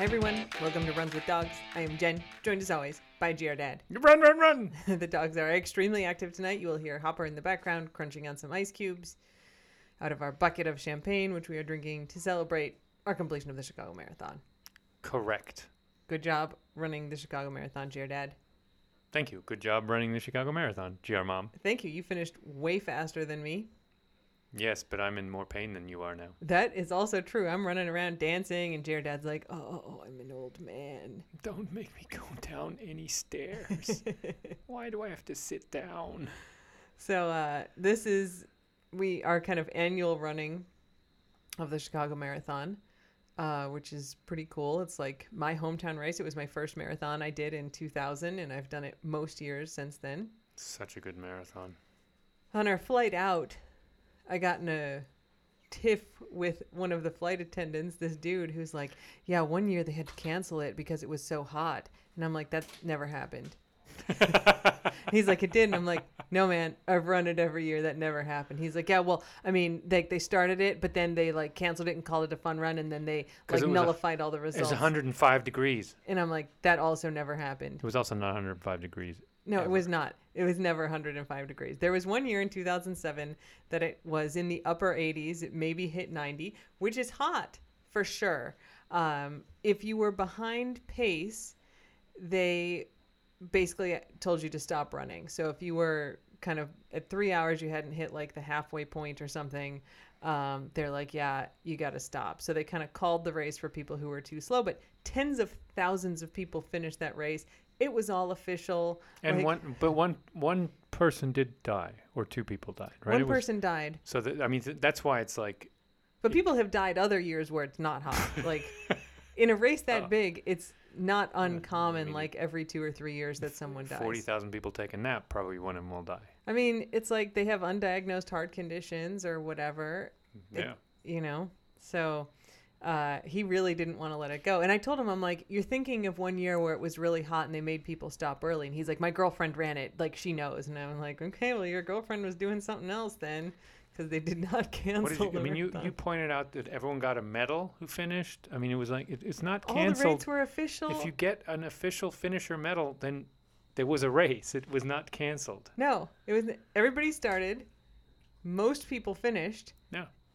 Hi everyone, welcome to Runs with Dogs. I am Jen, joined as always by GR Dad. Run, run, run! the dogs are extremely active tonight. You will hear Hopper in the background crunching on some ice cubes out of our bucket of champagne, which we are drinking to celebrate our completion of the Chicago Marathon. Correct. Good job running the Chicago Marathon, GR Dad. Thank you. Good job running the Chicago Marathon, GR Mom. Thank you. You finished way faster than me. Yes, but I'm in more pain than you are now. That is also true. I'm running around dancing, and GR Dad's like, oh, oh, I'm an old man. Don't make me go down any stairs. Why do I have to sit down? So uh, this is we our kind of annual running of the Chicago Marathon, uh, which is pretty cool. It's like my hometown race. It was my first marathon I did in 2000, and I've done it most years since then. Such a good marathon. On our flight out, I got in a tiff with one of the flight attendants, this dude who's like, Yeah, one year they had to cancel it because it was so hot. And I'm like, That's never happened. He's like, It did. And I'm like, No, man, I've run it every year. That never happened. He's like, Yeah, well, I mean, they, they started it, but then they like canceled it and called it a fun run. And then they like was a- nullified all the results. It was 105 degrees. and I'm like, That also never happened. It was also not 105 degrees. No, it was not. It was never 105 degrees. There was one year in 2007 that it was in the upper 80s. It maybe hit 90, which is hot for sure. Um, if you were behind pace, they basically told you to stop running. So if you were kind of at three hours, you hadn't hit like the halfway point or something. Um, they're like, yeah, you got to stop. So they kind of called the race for people who were too slow, but tens of thousands of people finished that race. It was all official. And Like, one, but one, one person did die, or two people died, right? one was- person died, so that, I mean, th- that's why it's like but people have died other years where it's not hot. Like in a race that Oh. big, it's not mm, uncommon. mean, like every two or three years that someone dies. 40,000 people take a nap, probably one of them will die. I mean, it's like they have undiagnosed heart conditions or whatever. Mm, it- Yeah. you know so uh, he really didn't want to let it go and i told him i'm like you're thinking of one year where it was really hot and they made people stop early and he's like my girlfriend ran it like she knows and i'm like okay well your girlfriend was doing something else then because they did not cancel What did you, the I mean, you, you pointed out that everyone got a medal who finished. I mean, it was like, it, it's not canceled. all the rates were official If you get an official finisher medal, then there was a race. It was not canceled. no it was everybody started most people finished.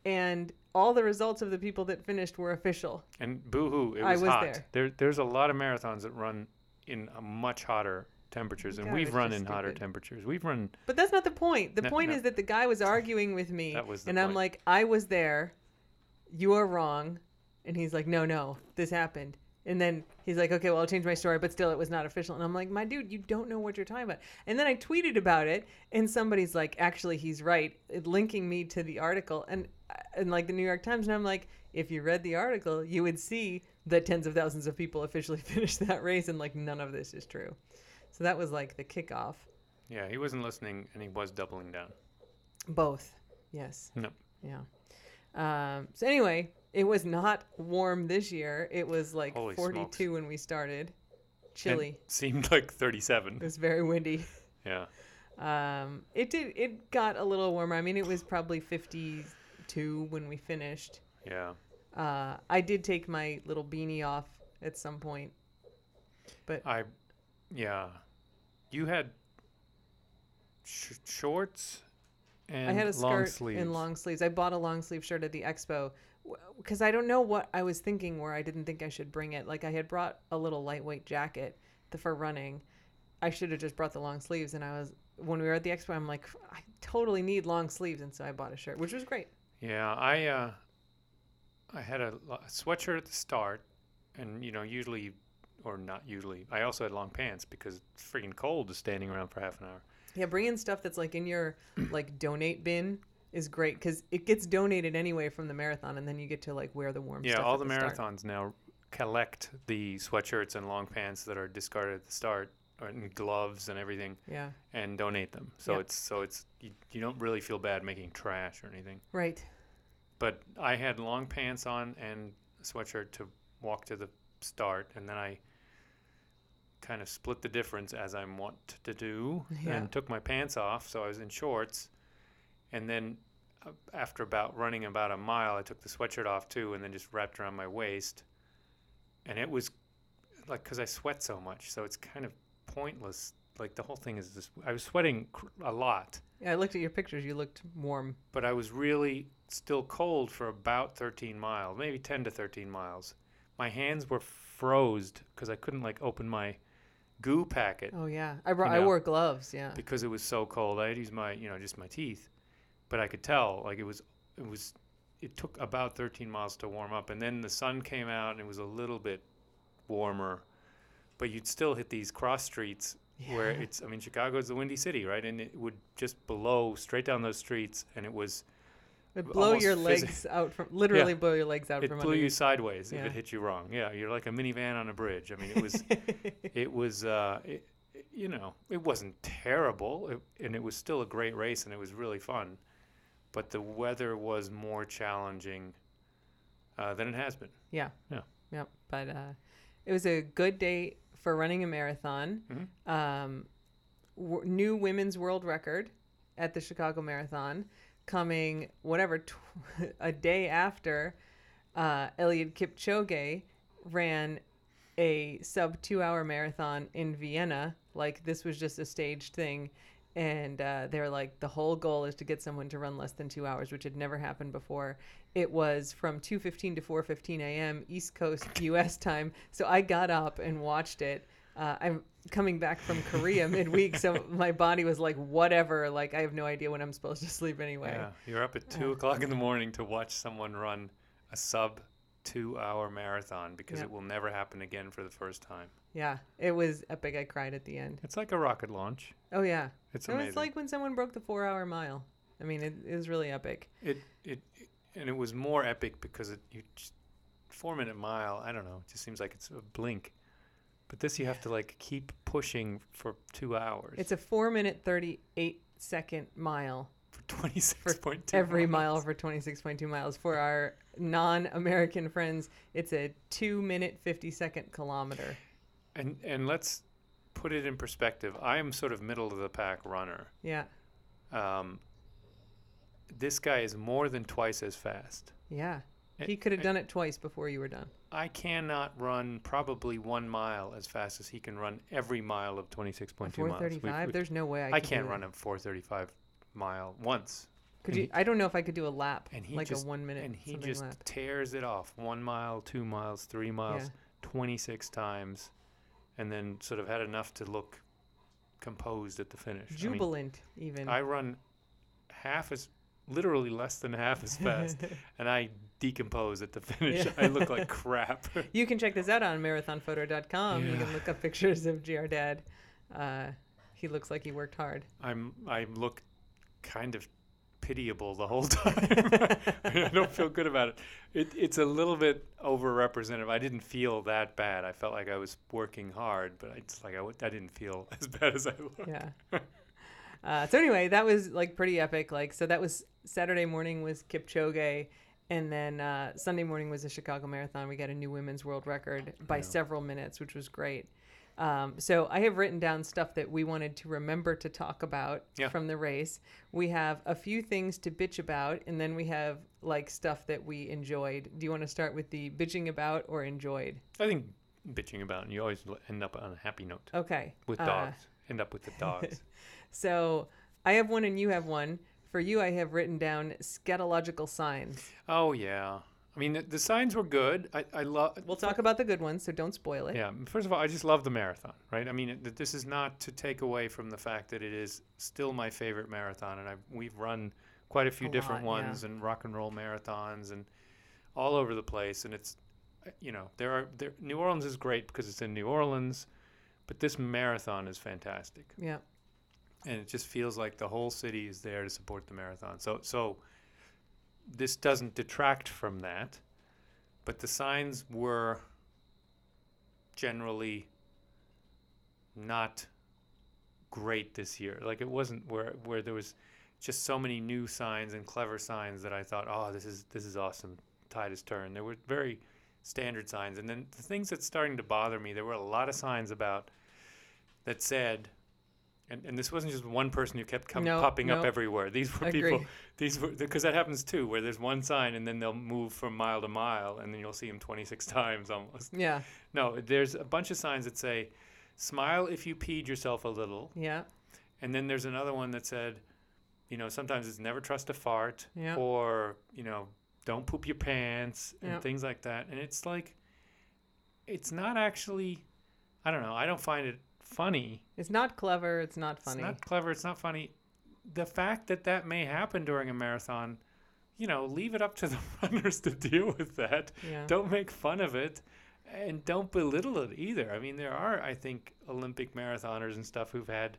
And all the results of the people that finished were official And boo-hoo, it I was, was hot. there. There, there's a lot of marathons that run in a much hotter temperatures, and God, we've run in hotter temperatures. We've run. But that's not the point. The No, point no. is that the guy was arguing with me, That was the and I'm like, I was there. You are wrong, and he's like, No, no, this happened. And then he's like, Okay, well, I'll change my story, but still, it was not official. And I'm like, My dude, you don't know what you're talking about. And then I tweeted about it, and somebody's like, Actually, he's right, linking me to the article, and and like the New York Times, and I'm like, If you read the article, you would see that tens of thousands of people officially finished that race, and like none of this is true. So that was like the kickoff. Yeah, he wasn't listening, and he was doubling down. Both. Yes. No. Yeah. Um, so anyway, it was not warm this year. It was like Holy 42 smokes. when we started. Chilly. seemed like 37. It was very windy. Yeah. Um, it did. It got a little warmer. I mean, it was probably 52 when we finished. Yeah. Uh, I did take my little beanie off at some point. But I, yeah. You had sh- shorts and I had a long skirt sleeves. and long sleeves. I bought a long sleeve shirt at the expo because I don't know what I was thinking where I didn't think I should bring it. Like I had brought a little lightweight jacket the, for running. I should have just brought the long sleeves. And I was when we were at the expo, I'm like, I totally need long sleeves, and so I bought a shirt, which was great. Yeah, I uh, I had a, a sweatshirt at the start, and you know, usually, or not usually, I also had long pants because it's freaking cold just standing around for half an hour. Yeah, bringing stuff that's like in your like donate bin is great because it gets donated anyway from the marathon, and then you get to like wear the warm Yeah, stuff. all the start. marathons now collect the sweatshirts and long pants that are discarded at the start, or, and gloves and everything, Yeah, and donate them. So it's so it's you, you don't really feel bad making trash or anything. right. But I had long pants on and a sweatshirt to walk to the start, and then I kind of split the difference as I'm wont to do, Yeah. and took my pants off, so I was in shorts, and then uh, after about running about a mile, I took the sweatshirt off too, and then just wrapped around my waist, and it was like because I sweat so much, so it's kind of pointless. Like the whole thing is this. I was sweating cr- a lot, Yeah, I looked at your pictures. You looked warm. but I was really still cold for about 13 miles, maybe 10 to 13 miles. My hands were froze because I couldn't like open my goo packet Oh yeah, I brought, I know. wore gloves. Yeah. because it was so cold. I had used my, you know, just my teeth, but I could tell like it was, it was, it took about 13 miles to warm up, and then the sun came out and it was a little bit warmer, but you'd still hit these cross streets where it's, I mean, Chicago is the windy city, right? And it would just blow straight down those streets, and it was, It blow your legs out from literally blow your legs out it from blew under you sideways if it hit you wrong. Yeah, you're like a minivan on a bridge. I mean, it was. it was uh it, it- you know it wasn't terrible it, and it was still a great race and it was really fun but the weather was more challenging uh, than it has been Yeah. Yeah. Yep. But uh, it was a good day for running a marathon. Mhm. Um, w- new women's world record at the Chicago Marathon, coming whatever tw- a day after uh, Eliud Kipchoge ran a sub two hour marathon in Vienna. Like this was just a staged thing. And uh, they're like, the whole goal is to get someone to run less than two hours, which had never happened before. It was from 2:15 to 4:15 a.m. East Coast U.S. time. So I got up and watched it. Uh, I'm coming back from Korea midweek, so my body was like, whatever. Like I have no idea when I'm supposed to sleep anyway. yeah you're up at two Uh. o'clock in the morning to watch someone run a sub two hour marathon because Yep. it will never happen again for the first time Yeah, it was epic. I cried at the end. it's like a rocket launch Oh yeah, it's it was like when someone broke the four-hour mile. I mean, it, it was really epic. it, it it and it was more epic because it you just, four minute mile i don't know it just seems like it's a blink but this you have to like keep pushing for two hours It's a four-minute, thirty-eight second mile. for 26.2 Every mile miles. for 26.2 miles. For our non-American friends, it's a two-minute, fifty-second kilometer. and and let's put it in perspective i am sort of middle of the pack runner Yeah, um, this guy is more than twice as fast yeah. He could have done it twice before you were done. I cannot run probably one mile as fast as he can run every mile of 26.2 miles. Four We- thirty-five. we- There's no way I. I can't run a 435 mile once. Could and you? he- I don't know if I could do a lap, and he like just- a one-minute and he just lap. tears it off one mile, two miles, three miles, Yeah. 26 times, and then sort of had enough to look composed at the finish. I mean, Jubilant, even. I run half as, literally less than half as fast, and I decompose at the finish. Yeah. I look like crap. You can check this out on marathonphoto.com. You can look up pictures of GR Dad. Uh, he looks like he worked hard. I'm I look kind of pitiable the whole time. I don't feel good about it. it. It's a little bit overrepresented. I didn't feel that bad. I felt like I was working hard, but it's like I, w- I didn't feel as bad as I look. Yeah. Uh, so anyway, that was like pretty epic. Like, so that was Saturday morning was Kipchoge, and then uh, Sunday morning was the Chicago Marathon. We got a new women's world record by Yeah. several minutes, which was great. Um, so I have written down stuff that we wanted to remember to talk about Yeah. from the race. We have a few things to bitch about, and then we have like stuff that we enjoyed. Do you want to start with the bitching about or enjoyed? I think bitching about, and you always end up on a happy note Okay. with uh, dogs. end up with the dogs. So I have one and you have one. For you, I have written down scatological signs. oh yeah. I mean, the, the signs were good. I, I love. We'll talk about the good ones, so don't spoil it. Yeah. First of all, I just love the marathon, right? I mean, it, this is not to take away from the fact that it is still my favorite marathon, and I've, we've run quite a few A different lot, yeah. ones and rock and roll marathons and all over the place. And it's, uh, you know, there are there, New Orleans is great because it's in New Orleans, but this marathon is fantastic, Yeah. and it just feels like the whole city is there to support the marathon. So so. This doesn't detract from that, but the signs were generally not great this year. Like it wasn't where where there was just so many new signs and clever signs that I thought, oh, this is this is awesome. Tide has turned. There were very standard signs, and then the things that's starting to bother me. There were a lot of signs about that said And, and this wasn't just one person who kept com- No, popping up everywhere. These were Agree. people. These were because that happens too, where there's one sign and then they'll move from mile to mile, and then you'll see them 26 times almost. Yeah. No, there's a bunch of signs that say, "Smile if you peed yourself a little," Yeah. and then there's another one that said, you know, sometimes it's never trust a fart, Yeah. or you know, don't poop your pants and Yeah. things like that. And it's like, it's not actually, I don't know. I don't find it funny. It's not clever. It's not funny. It's not clever. It's not funny. The fact that that may happen during a marathon, you know, leave it up to the runners to deal with that. yeah. Don't make fun of it and don't belittle it either. I mean, there are, I think, Olympic marathoners and stuff who've had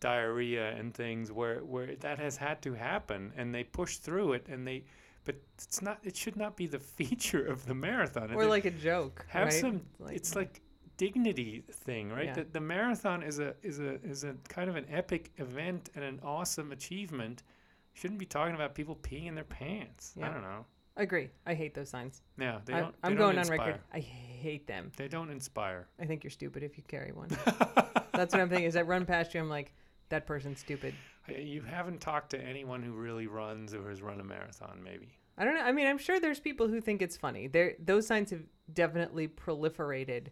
diarrhea and things where, where that has had to happen and they push through it and they, but it's not, it should not be the feature of the marathon. or It- like a joke. have right? some it's like dignity thing right Yeah. the, the marathon is a is a is a kind of an epic event and an awesome achievement shouldn't be talking about people peeing in their pants i don't know agree. I hate those signs. yeah they don't I'm don't going on record. I hate them. they don't inspire I think you're stupid if you carry one. That's what I'm thinking. Is I run past you, I'm like, that person's stupid. You haven't talked to anyone who really runs or has run a marathon maybe I don't know. I mean, I'm sure there's people who think it's funny. There, those signs have definitely proliferated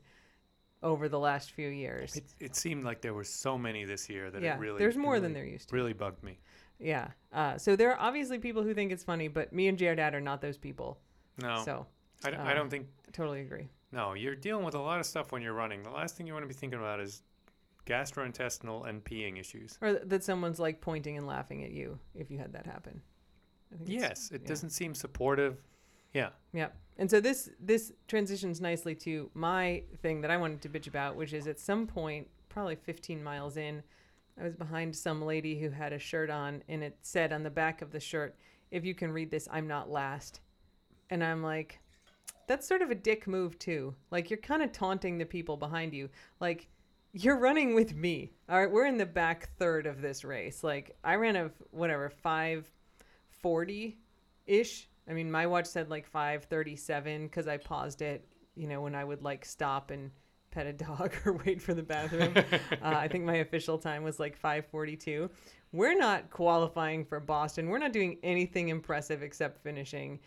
over the last few years. it, it seemed like there were so many this year that yeah, it really there's more than really- there used to. really bugged me Yeah. Uh, so there are obviously people who think it's funny, but me and Jared are not those people. no So I, don't- I uh, don't think I totally agree. No, you're dealing with a lot of stuff when you're running. The last thing you want to be thinking about is gastrointestinal and peeing issues. Or th- that someone's like pointing and laughing at you if you had that happen. Yes, it yeah. doesn't seem supportive. Yeah. Yeah. And so this this transitions nicely to my thing that I wanted to bitch about, which is at some point, probably 15 miles in, I was behind some lady who had a shirt on and it said on the back of the shirt, if you can read this, I'm not last. And I'm like, that's sort of a dick move too. Like you're kind of taunting the people behind you. Like you're running with me. All right, we're in the back third of this race. Like I ran a whatever 540 ish. I mean, my watch said like 537 because I paused it, you know, when I would like stop and pet a dog or wait for the bathroom. uh, I think my official time was like 542. We're not qualifying for Boston. We're not doing anything impressive except finishing.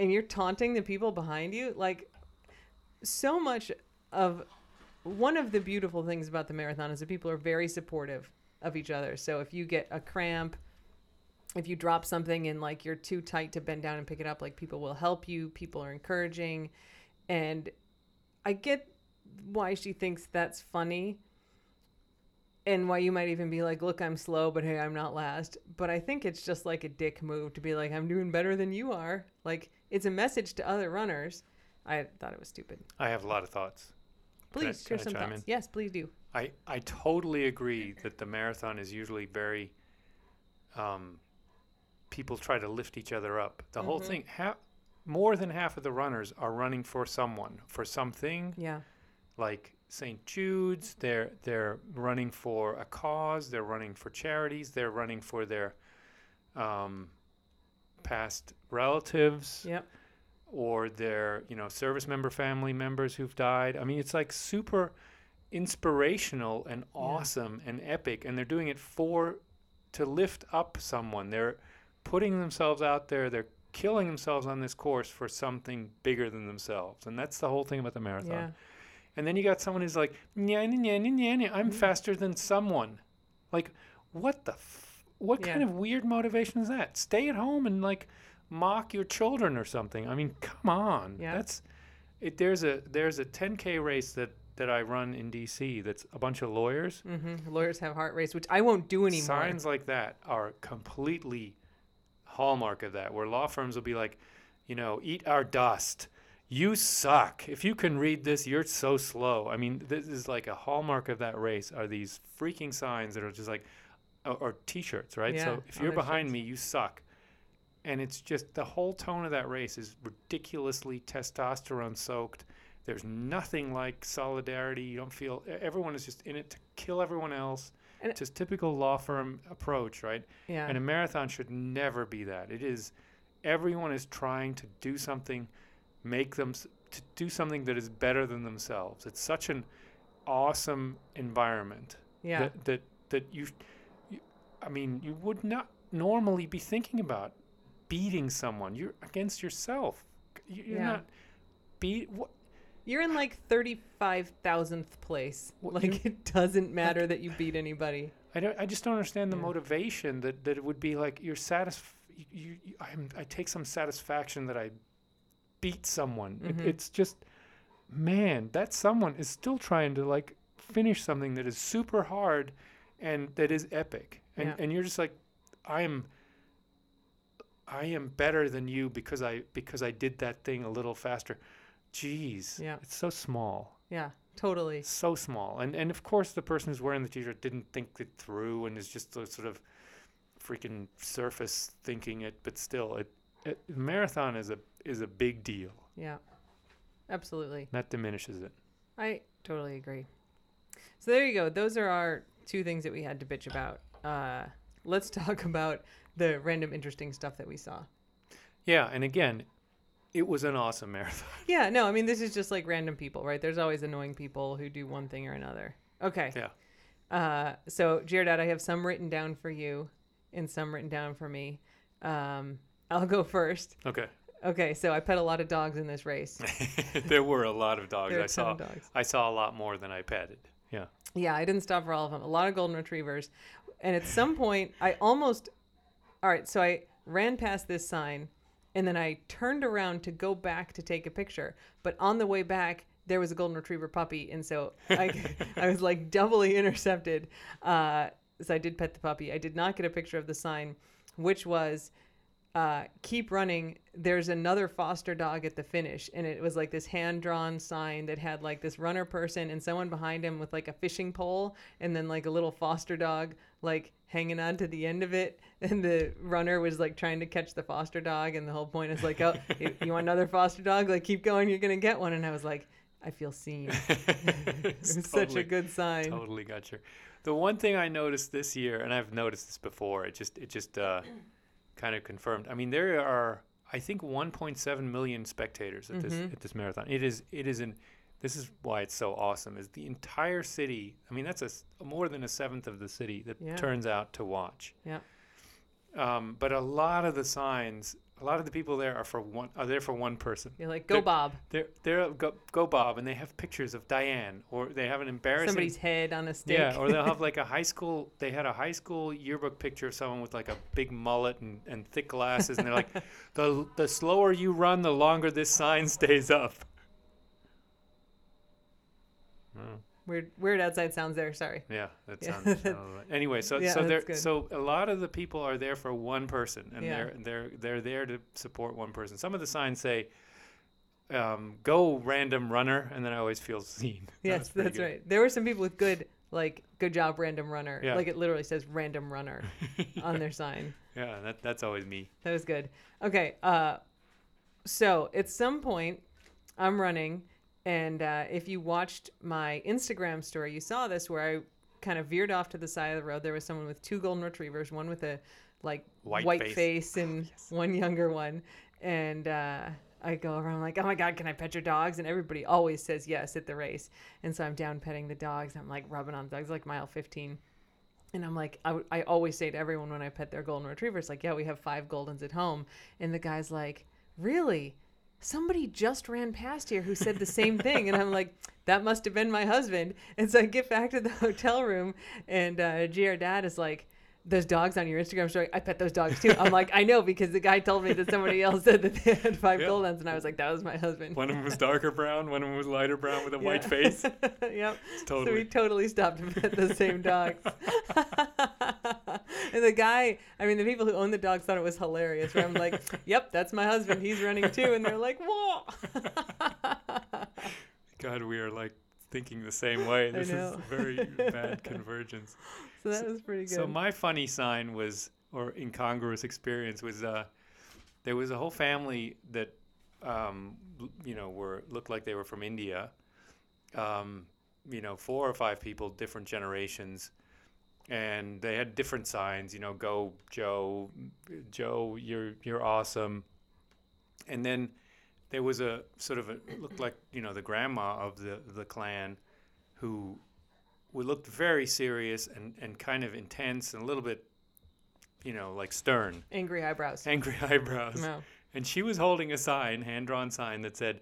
And you're taunting the people behind you. Like, so much of one of the beautiful things about the marathon is that people are very supportive of each other. So if you get a cramp, if you drop something and like you're too tight to bend down and pick it up, like people will help you. People are encouraging. And I get why she thinks that's funny and why you might even be like, look, I'm slow, but hey, I'm not last. But I think it's just like a dick move to be like, I'm doing better than you are. Like, it's a message to other runners. I thought it was stupid. I have a lot of thoughts. Can I- Please share some thoughts. in? Yes, please do. I, I totally agree that the marathon is usually very um, people try to lift each other up. The whole Mhm. thing ha- more than half of the runners are running for someone, for something Yeah. like St. Jude's, they're they're running for a cause, they're running for charities, they're running for their um, past relatives Yep. or their you know service member family members who've died. I mean, it's like super inspirational and awesome and epic, and they're doing it for to lift up someone. They're putting themselves out there. They're killing themselves on this course for something bigger than themselves, and that's the whole thing about the marathon. Yeah. And then you got someone who's like, nya, nya, nya, nya, I'm Mhm. faster than someone. Like, what the, f- what kind of weird motivation is that? Stay at home and like mock your children or something. I mean, come on. Yeah. That's it. There's a there's a 10k race that that I run in DC. That's a bunch of lawyers. Mm-hmm. Lawyers have heart race, which I won't do anymore. Signs like that are completely hallmark of that, where law firms will be like, you know, eat our dust. You suck. If you can read this, you're so slow. I mean, this is like a hallmark of that race are these freaking signs that are just like, or, or t-shirts, right? Yeah, so if you're behind shirts. me, you suck. And it's just the whole tone of that race is ridiculously testosterone soaked. There's nothing like solidarity. You don't feel everyone is just in it to kill everyone else. And- just typical law firm approach, right? yeah. And a marathon should never be that. It is everyone is trying to do something, make them to do something that is better than themselves. It's such an awesome environment yeah. that, that that you, you I mean, you would not normally be thinking about beating someone. You're against yourself. You- You're Yeah. not beat. What? You're in like thirty-five thousandth place. What, like it doesn't matter that you beat anybody. I don't. I just don't understand the Yeah. motivation that that it would be like you're satisfied You, you, I'm, I take some satisfaction that I beat someone. Mhm. It, it's just, man, that someone is still trying to like finish something that is super hard, and that is epic. And Yeah. and you're just like, I am. I am better than you because I because I did that thing a little faster. Jeez, Yeah. it's so small Yeah, totally. so small. And and of course, the person who's wearing the t-shirt didn't think it through and is just a sort of freaking surface thinking it. But still, it, it marathon is a is a big deal. Yeah, absolutely. That diminishes it. I totally agree. So there you go. Those are our two things that we had to bitch about. Uh, let's talk about the random interesting stuff that we saw. Yeah, and again, it was an awesome marathon. Yeah, no, I mean this is just like random people, right? There's always annoying people who do one thing or another. Okay. Yeah. Uh, so Jared, I have some written down for you, and some written down for me. Um, I'll go first. Okay, Okay, so I pet a lot of dogs in this race. there were a lot of dogs. I saw. dogs. I saw a lot more than I petted. Yeah. Yeah, I didn't stop for all of them. A lot of golden retrievers. And at some point, I almost. All right, so I ran past this sign and then I turned around to go back to take a picture. But on the way back, there was a golden retriever puppy. And so I, I was like doubly intercepted. Uh, so I did pet the puppy. I did not get a picture of the sign, which was uh, keep running. There's another foster dog at the finish, and it was like this hand drawn sign that had like this runner person and someone behind him with like a fishing pole, and then like a little foster dog like hanging on to the end of it. And the runner was like trying to catch the foster dog, and the whole point is like, oh, you you want another foster dog? Like keep going, you're gonna get one. And I was like, I feel seen. it It's was such a good sign. totally got you. The one thing I noticed this year, and I've noticed this before, it just it just uh, kind of confirmed. I mean, there are I think 1.7 million spectators at this Mhm. at this marathon. It is it is an this is why it's so awesome. Is the entire city? I mean, that's a more than a seventh of the city that Yeah. turns out to watch. Yeah. Um, but a lot of the signs, a lot of the people there are for one are there for one person. You're like, go They're- Bob. They're they're go, go Bob, and they have pictures of Diane, or they have an embarrassing Somebody's head on a stick. yeah, or they'll have like a high school. They had a high school yearbook picture of someone with like a big mullet and, and thick glasses, and they're like, the the slower you run, the longer this sign stays up. Oh, weird, weird outside sounds there. Sorry. yeah, that Yeah. sounds. sounds. Anyway, so Yeah, so there, so a lot of the people are there for one person, and Yeah. they're they're they're there to support one person. Some of the signs say. Um, go random runner, and then I always feel seen. Yes, pretty that's good. right. There were some people with good, like, good job, random runner. Yeah. Like it literally says random runner on their sign. Yeah, that, that's always me. That was good. Okay. Uh, so at some point, I'm running, and uh, if you watched my Instagram story, you saw this where I kind of veered off to the side of the road. There was someone with two golden retrievers, one with a like White face. face. and one younger one, and. Uh, I go around like, oh my god, can I pet your dogs? And everybody always says yes at the race. And so I'm down petting the dogs. I'm like rubbing on the dogs, like mile 15. And I'm like, I always say to everyone when I pet their golden retrievers, like, yeah, we have five Goldens at home. And the guy's like, really? Somebody just ran past here who said the same thing. And I'm like, that must have been my husband. And so I get back to the hotel room, and uh, dad is like, those dogs on your Instagram story, I pet those dogs too. I'm like, I know because the guy told me that somebody else said that they had five Yeah. Goldens. And I was like, that was my husband. One of them was darker brown, one of them was lighter brown with a white face. yep. So we totally stopped to pet the same dogs. and the guy, I mean, the people who own the dogs thought it was hilarious. Where I'm like, "Yep, that's my husband. He's running too," and they're like, "Whoa!" God, we are like thinking the same way. This is very bad convergence. So that was pretty good. So my funny sign was, or incongruous experience was, uh, there was a whole family that, um, you know, were looked like they were from India. Um, you know, four or five people, different generations, and they had different signs. You know, go Joe, Joe, you're you're awesome. And then there was a sort of a looked like you know the grandma of the the clan, who we looked very serious and, and kind of intense and a little bit, you know, like stern, Angry eyebrows. angry eyebrows. No. And she was holding a sign, hand drawn sign that said,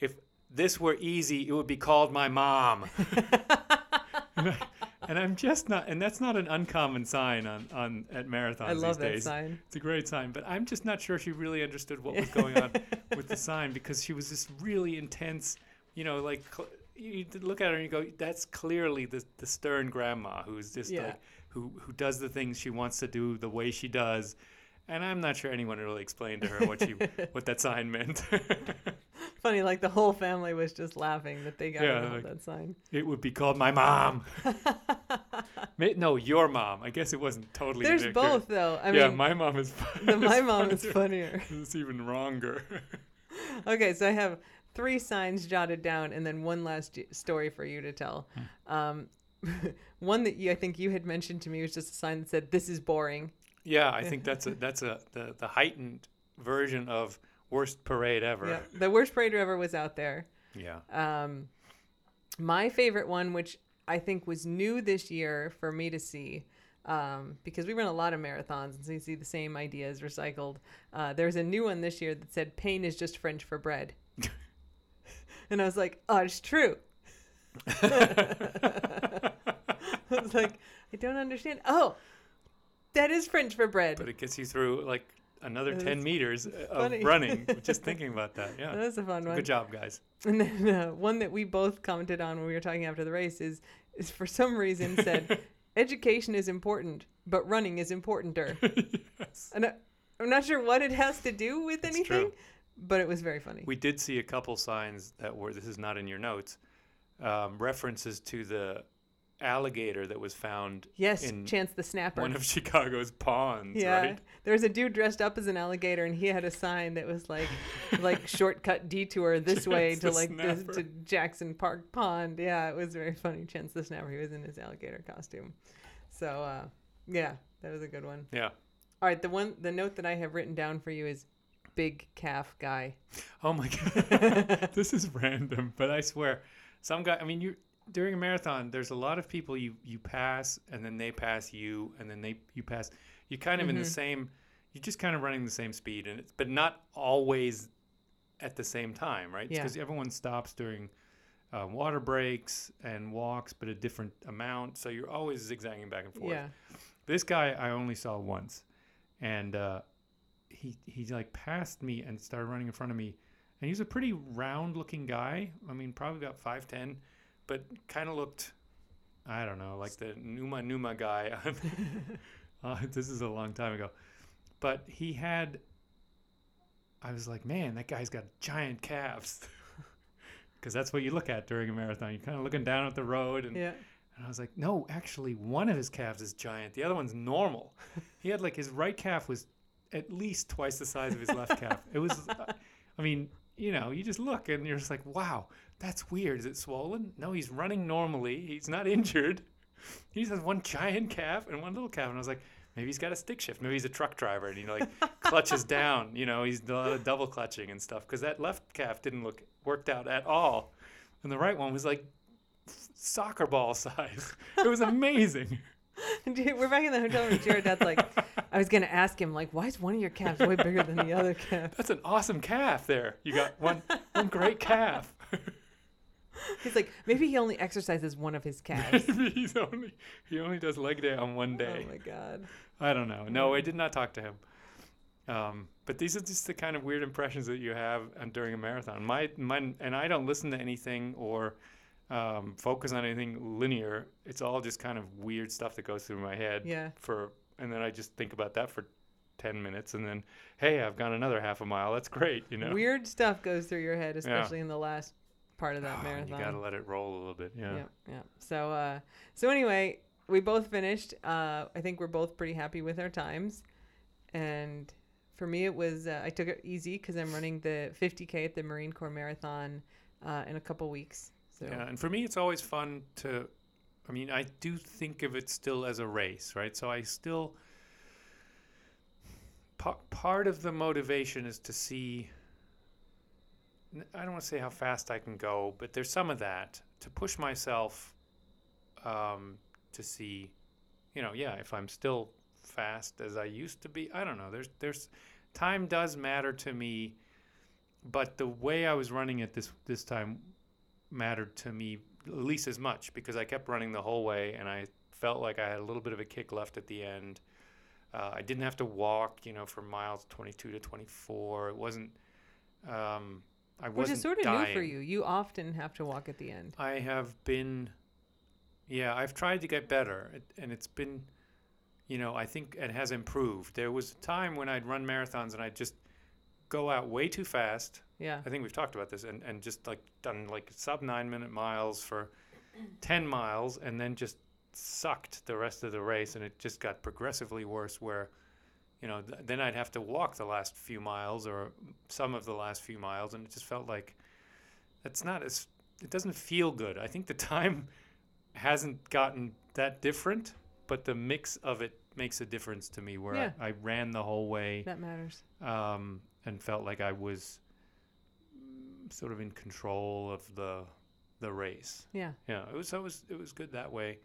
"If this were easy, it would be called my mom." and, I'm just not, and that's not an uncommon sign on, on at marathons I love these that days. sign. It's a great sign, but I'm just not sure she really understood what was going on with the sign because she was this really intense, you know, like cl- you look at her and you go, that's clearly the the stern grandma who's just Yeah. like who who does the things she wants to do the way she does. And I'm not sure anyone really explained to her what she what that sign meant. Funny, like the whole family was just laughing that they got Yeah, like- that sign. it would be called my mom. No, your mom. I guess it wasn't totally. There's both though. I yeah, mean, my mom is. the, my is mom is funnier. funnier. It's even wronger. okay, so I have three signs jotted down, and then one last story for you to tell. Hmm. Um, one that you, I think you had mentioned to me was just a sign that said, "This is boring." Yeah, I think that's a that's a the, the heightened version of worst parade ever. Yeah, the worst parade ever was out there. Yeah. Um, my favorite one, which I think was new this year for me to see, um, because we run a lot of marathons and so you see the same ideas recycled. Uh, there's a new one this year that said "Pain is just French for bread," and I was like, "Oh, it's true." I was like, I don't understand. Oh, that is French for bread. But it gets you through like another That ten is meters of running. just thinking about that. Yeah. That was a fun one. Good job, guys. And then uh, one that we both commented on when we were talking after the race is, is for some reason said, education is important, but running is importanter. yes. And I, I'm not sure what it has to do with It's anything, true. But it was very funny. We did see a couple signs that were. This is not in your notes. Um, references to the alligator that was found yes, in Chance the Snapper. one of Chicago's ponds. yeah, Right. there was a dude dressed up as an alligator, and he had a sign that was like, like shortcut detour this way to like this, to Jackson Park Pond. Yeah, it was very funny. Chance the Snapper. He was in his alligator costume. So uh, yeah, that was a good one. Yeah. All right, the one the note that I have written down for you is big calf guy. Oh my god, this is random, but I swear, some guy. I mean, you during a marathon, there's a lot of people you you pass, and then they pass you, and then they you pass. You're kind of in the Mhm. same. You're just kind of running the same speed, and it's but not always at the same time, right? Yeah. Because everyone stops during uh, water breaks and walks, but a different amount. So you're always zigzagging back and forth. Yeah. This guy I only saw once, and uh, he he like passed me and started running in front of me, and he's a pretty round-looking guy. I mean, probably about five ten, but kind of looked, I don't know, like the Numa Numa guy. Uh, this is a long time ago, but he had. I was like, man, that guy's got giant calves. Because that's what you look at during a marathon. You're kind of looking down at the road, and Yeah. and I was like, no, actually, one of his calves is giant. The other one's normal. He had like his right calf was at least twice the size of his left calf. It was, uh, I mean, you know, you just look and you're just like, wow, that's weird. Is it swollen? No, he's running normally. He's not injured. He just has one giant calf and one little calf. And I was like, maybe he's got a stick shift. Maybe he's a truck driver and he like clutches down. You know, he's a lot of double clutching and stuff. Because that left calf didn't look worked out at all, and the right one was like soccer ball size. It was amazing. We're back in the hotel room. Jared, that's like, I was gonna ask him like, why is one of your calves way bigger than the other calf? That's an awesome calf there. You got one one great calf. He's like, maybe he only exercises one of his calves. Maybe he's only he only does leg day on one day. Oh my god. I don't know. No, I did not talk to him. Um, but these are just the kind of weird impressions that you have uh, during a marathon. My, my, and I don't listen to anything or um, focus on anything linear. It's all just kind of weird stuff that goes through my head. Yeah. For and then I just think about that for ten minutes, and then hey, I've gone another half a mile. That's great, you know. Weird stuff goes through your head, especially in the last part of that Oh, marathon. You gotta let it roll a little bit. Yeah. Yeah, yeah. So, uh, so anyway, we both finished. Uh, I think we're both pretty happy with our times, and for me, it was uh, I took it easy because I'm running the 50k at the Marine Corps Marathon uh, in a couple weeks. So Yeah, and for me, it's always fun to. I mean, I do think of it still as a race, right? So I still. Pa- part of the motivation is to see. I don't want to say how fast I can go, but there's some of that to push myself um, to see, you know, yeah, if I'm still fast as I used to be. I don't know. There's there's time does matter to me, but the way I was running it this this time mattered to me at least as much because I kept running the whole way and I felt like I had a little bit of a kick left at the end. Uh, I didn't have to walk, you know, from miles 22 to 24. It wasn't. Um, I Which wasn't is sort of dying. new for you. You often have to walk at the end. I have been, yeah, I've tried to get better, and it's been, you know, I think it has improved. There was a time when I'd run marathons and I'd just go out way too fast. Yeah. I think we've talked about this, and, and just like done like sub nine minute miles for 10 miles, and then just sucked the rest of the race, and it just got progressively worse. Where, you know, th- then I'd have to walk the last few miles or some of the last few miles, and it just felt like that's not as it doesn't feel good. I think the time hasn't gotten that different, but the mix of it makes a difference to me. Where Yeah. I, I ran the whole way That matters. um, and felt like I was sort of in control of the the race. Yeah. Yeah, it was it was it was good that way.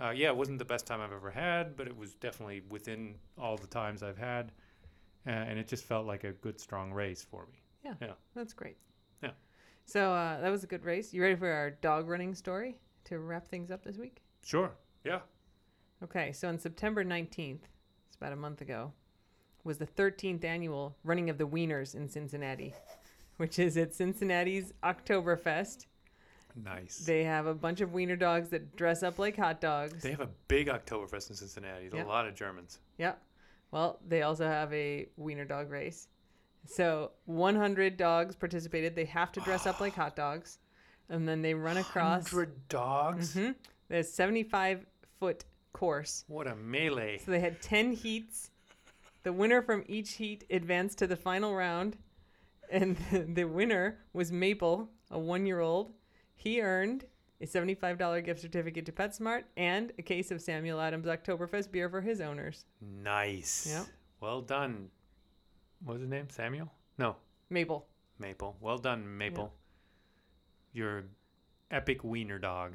Uh, yeah, it wasn't the best time I've ever had, but it was definitely within all the times I've had, uh, and it just felt like a good strong race for me. Yeah. Yeah. That's great. Yeah. So uh, that was a good race. You ready for our dog running story to wrap things up this week? Sure. Yeah. Okay, so on September 19th, it's about a month ago, was the 13th annual Running of the Wieners in Cincinnati, which is at Cincinnati's Oktoberfest. Nice. They have a bunch of wiener dogs that dress up like hot dogs. They have a big Oktoberfest in Cincinnati. There's Yeah. a lot of Germans. Yep. Well, they also have a wiener dog race. So 100 dogs participated. They have to dress up like hot dogs. And then they run across. Hundred dogs. Mhm. There's 75 foot course. What a melee! So they had 10 heats. The winner from each heat advanced to the final round. And the winner was Maple, a one year old. He earned a $75 gift certificate to PetSmart and a case of Samuel Adams Oktoberfest beer for his owners. Nice. Yep. Well done. What was his name? Samuel? No, Maple. Maple. Well done, Maple. You're epic wiener dog.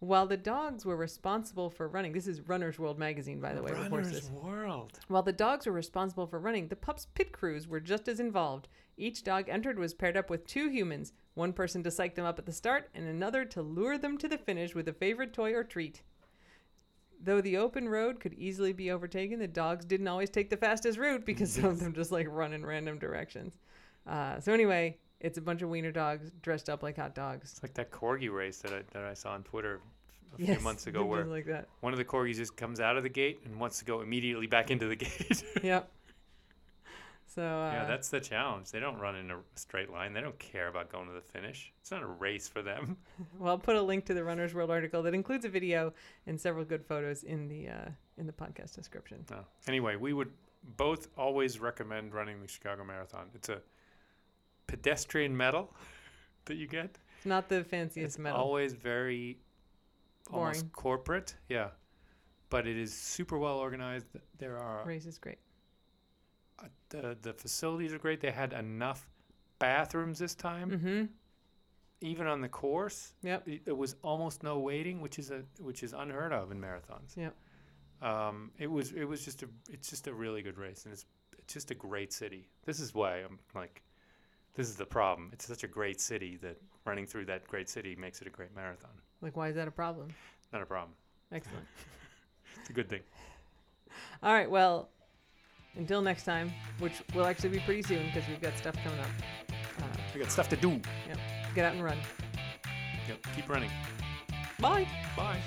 While the dogs were responsible for running, this is Runner's World magazine, by the way, Runner's. World. While the dogs were responsible for running, the pup's pit crews were just as involved. Each dog entered was paired up with two humans, one person to psych them up at the start, and another to lure them to the finish with a favorite toy or treat. Though the open road could easily be overtaken, the dogs didn't always take the fastest route because some of them just like run in random directions. Uh, so anyway, it's a bunch of wiener dogs dressed up like hot dogs. It's like that corgi race that I, that I saw on Twitter a Yes, few months ago, where like that. one of the corgis just comes out of the gate and wants to go immediately back into the gate. yep. So uh, yeah, that's the challenge. They don't run in a straight line. They don't care about going to the finish. It's not a race for them. Well, I'll put a link to the Runner's World article that includes a video and several good photos in the uh, in the podcast description. No. Anyway, we would both always recommend running the Chicago Marathon. It's a pedestrian medal that you get. It's not the fanciest it's medal. always very Boring. almost corporate. Yeah. But it is super well organized. There are Race is great. uh, the the facilities are great. They had enough bathrooms this time, Mm-hmm. even on the course. Yep. It, there was almost no waiting, which is a which is unheard of in marathons. Yep. Um, it was it was just a it's just a really good race, and it's it's just a great city. This is why I'm like, this is the problem. It's such a great city that running through that great city makes it a great marathon. Like, why is that a problem? Not a problem. Excellent. It's a good thing. All right. Well, until next time, which will actually be pretty soon because we've got stuff coming up. Uh, We got stuff to do. Yep. get out and run. Yep. Keep running. Bye. Bye.